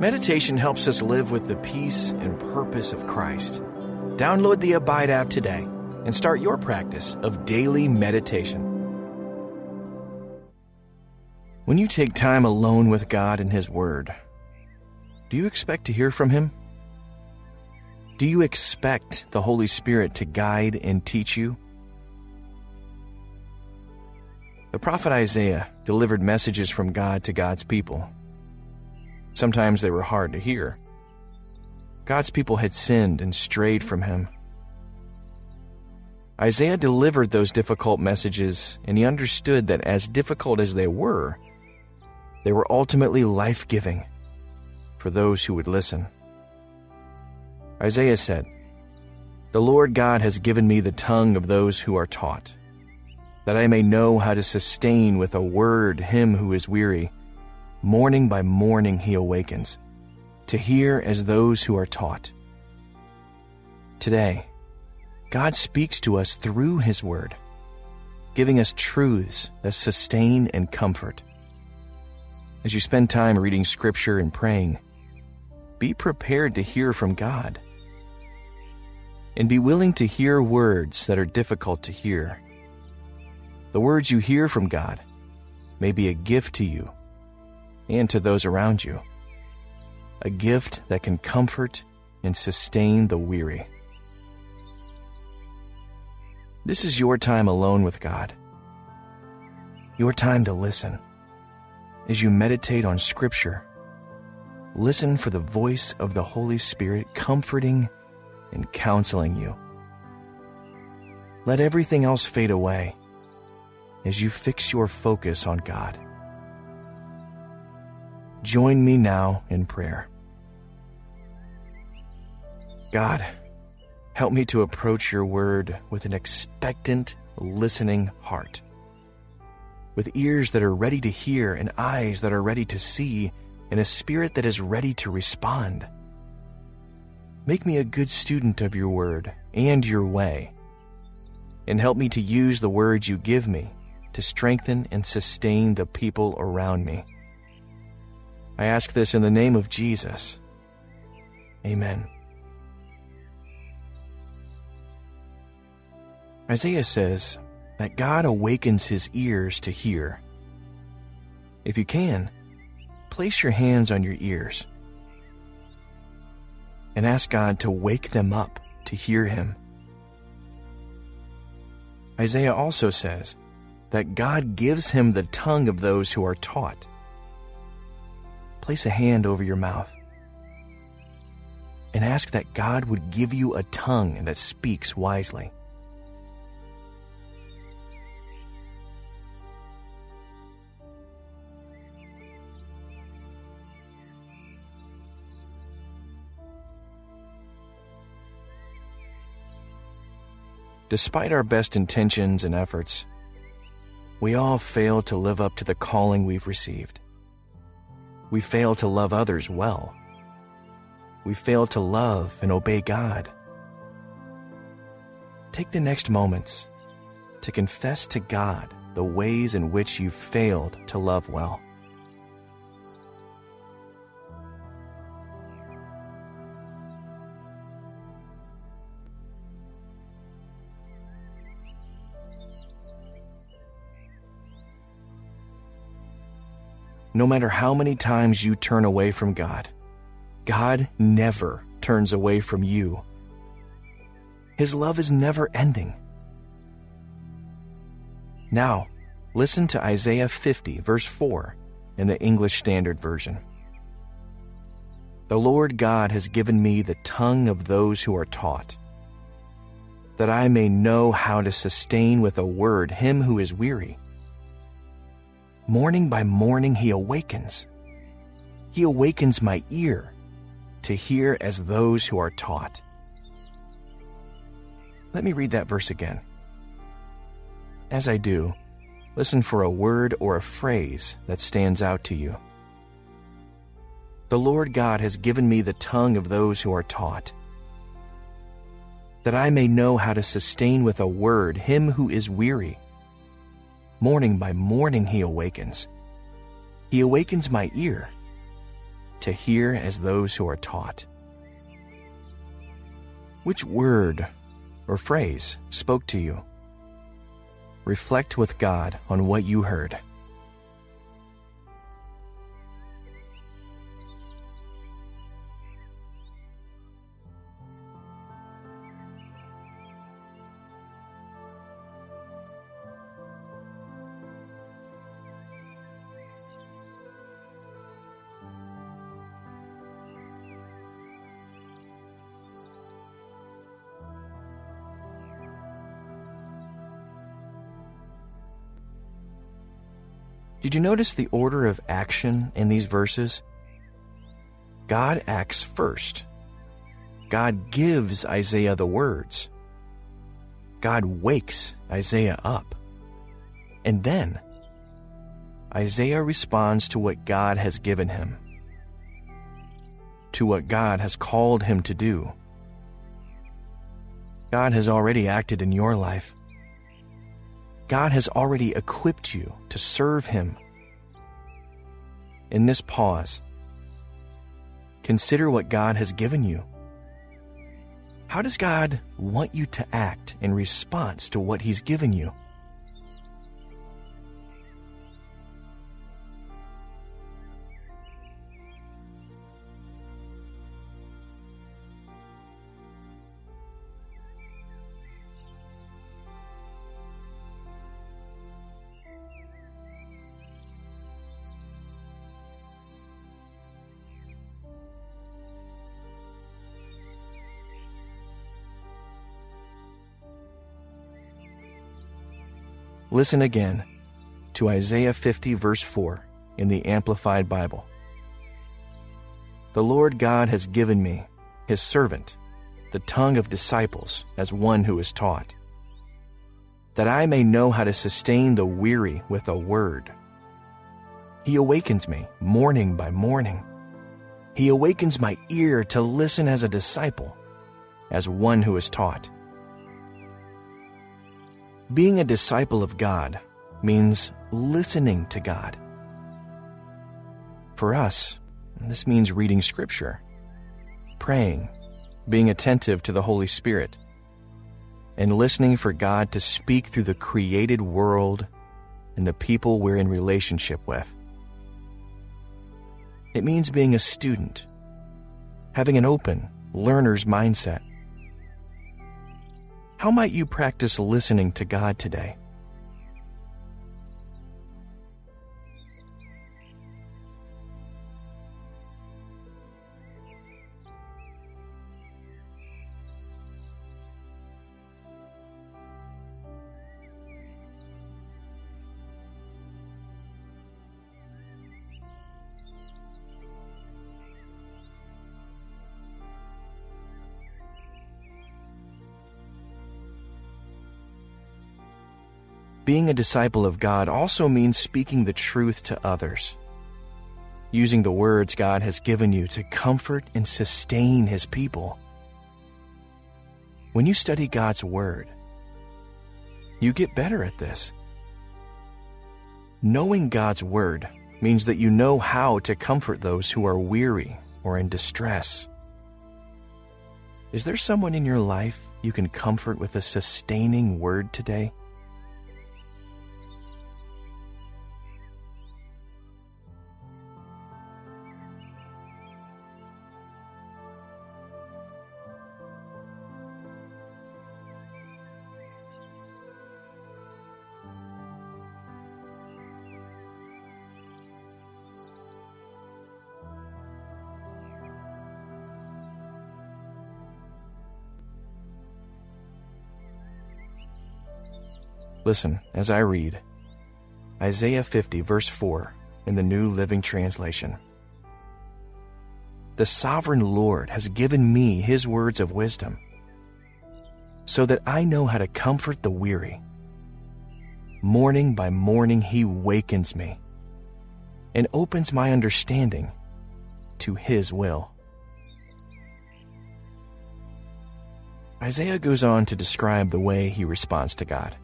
Meditation helps us live with the peace and purpose of Christ. Download the Abide app today and start your practice of daily meditation. When you take time alone with God and His Word, do you expect to hear from Him? Do you expect the Holy Spirit to guide and teach you? The prophet Isaiah delivered messages from God to God's people. Sometimes they were hard to hear. God's people had sinned and strayed from Him. Isaiah delivered those difficult messages, and he understood that as difficult as they were, they were ultimately life giving for those who would listen. Isaiah said, The Lord God has given me the tongue of those who are taught, that I may know how to sustain with a word him who is weary. Morning by morning he awakens, to hear as those who are taught. Today, God speaks to us through his word, giving us truths that sustain and comfort. As you spend time reading scripture and praying, be prepared to hear from God. And be willing to hear words that are difficult to hear. The words you hear from God may be a gift to you and to those around you, a gift that can comfort and sustain the weary. This is your time alone with God, your time to listen as you meditate on Scripture, listen for the voice of the Holy Spirit comforting and counseling you. Let everything else fade away as you fix your focus on God. Join me now in prayer. God, help me to approach your word with an expectant, listening heart with ears that are ready to hear and eyes that are ready to see and a spirit that is ready to respond. Make me a good student of your word and your way, and help me to use the words you give me to strengthen and sustain the people around me. I ask this in the name of Jesus. Amen. Isaiah says, that God awakens his ears to hear. If you can, place your hands on your ears and ask God to wake them up to hear him. Isaiah also says that God gives him the tongue of those who are taught. Place a hand over your mouth and ask that God would give you a tongue that speaks wisely. Despite our best intentions and efforts, we all fail to live up to the calling we've received. We fail to love others well. We fail to love and obey God. Take the next moments to confess to God the ways in which you've failed to love well. No matter how many times you turn away from God, God never turns away from you. His love is never ending. Now, listen to Isaiah 50, verse 4, in the English Standard Version. The Lord God has given me the tongue of those who are taught, that I may know how to sustain with a word him who is weary. Morning by morning he awakens. He awakens my ear to hear as those who are taught. Let me read that verse again. As I do, listen for a word or a phrase that stands out to you. The Lord God has given me the tongue of those who are taught, that I may know how to sustain with a word him who is weary. Morning by morning he awakens. He awakens my ear to hear as those who are taught. Which word or phrase spoke to you? Reflect with God on what you heard. Did you notice the order of action in these verses? God acts first. God gives Isaiah the words. God wakes Isaiah up. And then, Isaiah responds to what God has given him, to what God has called him to do. God has already acted in your life. God has already equipped you to serve Him. In this pause, consider what God has given you. How does God want you to act in response to what He's given you? Listen again to Isaiah 50, verse 4 in the Amplified Bible. The Lord God has given me, his servant, the tongue of disciples as one who is taught, that I may know how to sustain the weary with a word. He awakens me morning by morning. He awakens my ear to listen as a disciple, as one who is taught. Being a disciple of God means listening to God. For us, this means reading Scripture, praying, being attentive to the Holy Spirit, and listening for God to speak through the created world and the people we're in relationship with. It means being a student, having an open, learner's mindset, how might you practice listening to God today? Being a disciple of God also means speaking the truth to others, using the words God has given you to comfort and sustain His people. When you study God's Word, you get better at this. Knowing God's Word means that you know how to comfort those who are weary or in distress. Is there someone in your life you can comfort with a sustaining word today? Listen as I read Isaiah 50, verse 4 in the New Living Translation. The sovereign Lord has given me his words of wisdom, so that I know how to comfort the weary. Morning by morning he wakens me and opens my understanding to his will. Isaiah goes on to describe the way he responds to God.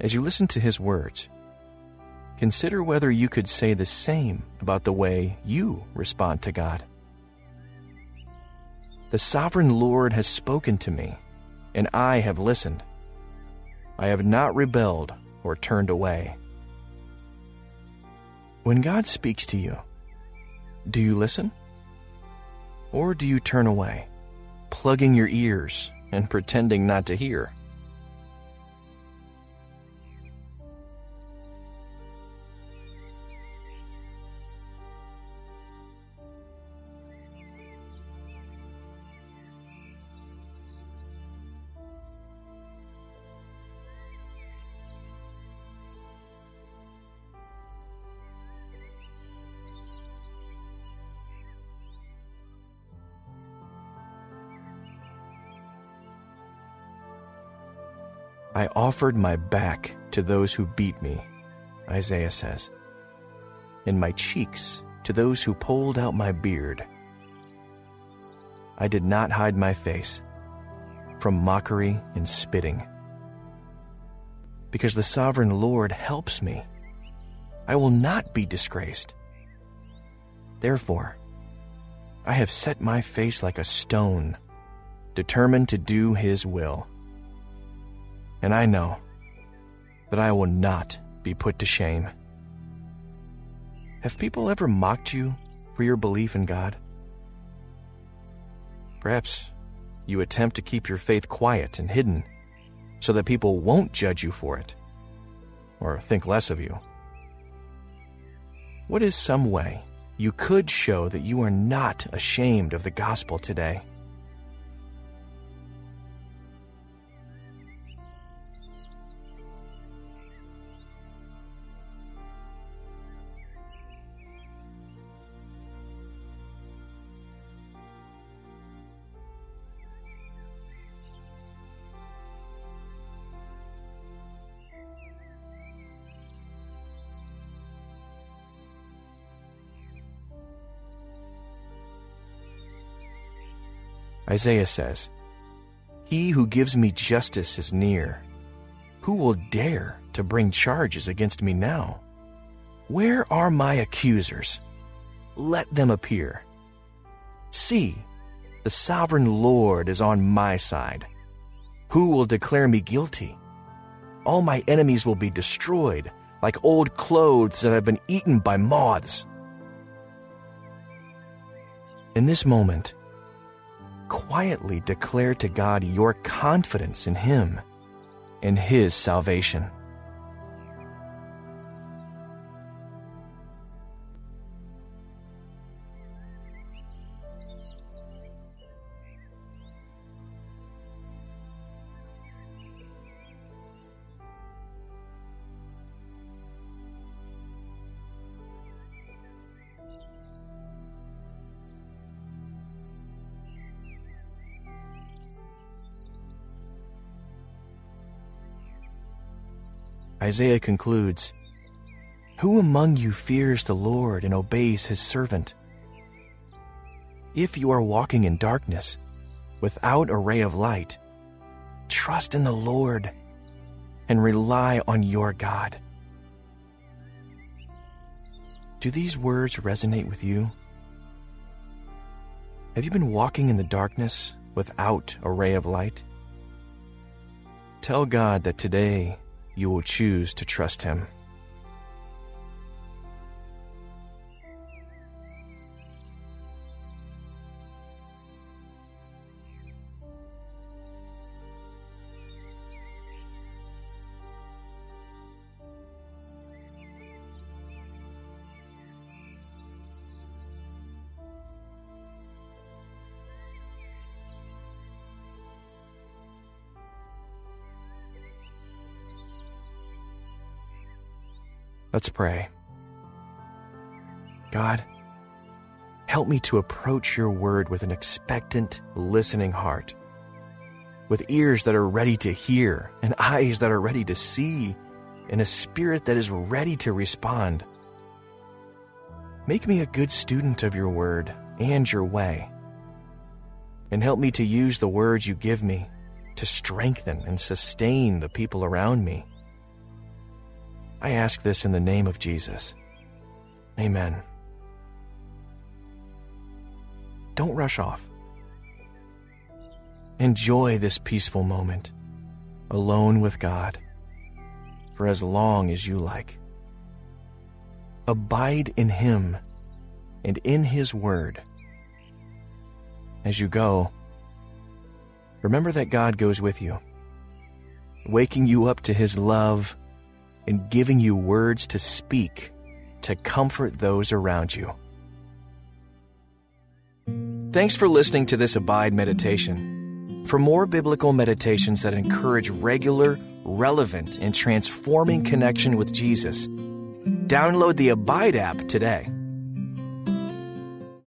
As you listen to his words, consider whether you could say the same about the way you respond to God. The sovereign Lord has spoken to me, and I have listened. I have not rebelled or turned away. When God speaks to you, do you listen? Or do you turn away, plugging your ears and pretending not to hear? I offered my back to those who beat me, Isaiah says, and my cheeks to those who pulled out my beard. I did not hide my face from mockery and spitting. Because the sovereign Lord helps me, I will not be disgraced. Therefore, I have set my face like a stone, determined to do his will and I know that I will not be put to shame. Have people ever mocked you for your belief in God? Perhaps you attempt to keep your faith quiet and hidden so that people won't judge you for it or think less of you. What is some way you could show that you are not ashamed of the gospel today? Isaiah says, He who gives me justice is near. Who will dare to bring charges against me now? Where are my accusers? Let them appear. See, the sovereign Lord is on my side. Who will declare me guilty? All my enemies will be destroyed, like old clothes that have been eaten by moths. In this moment, quietly declare to God your confidence in Him and His salvation. Isaiah concludes Who among you fears the Lord and obeys his servant? If you are walking in darkness, without a ray of light, trust in the Lord and rely on your God. Do these words resonate with you? Have you been walking in the darkness without a ray of light? Tell God that today you will choose to trust Him. Let's pray. God, help me to approach your word with an expectant, listening heart, with ears that are ready to hear, and eyes that are ready to see, and a spirit that is ready to respond. Make me a good student of your word and your way, and help me to use the words you give me to strengthen and sustain the people around me I ask this in the name of Jesus. Amen. Don't rush off. Enjoy this peaceful moment, alone with God, for as long as you like. Abide in Him and in His Word. As you go, remember that God goes with you, waking you up to His love and giving you words to speak to comfort those around you. Thanks for listening to this Abide meditation. For more biblical meditations that encourage regular, relevant, and transforming connection with Jesus, download the Abide app today.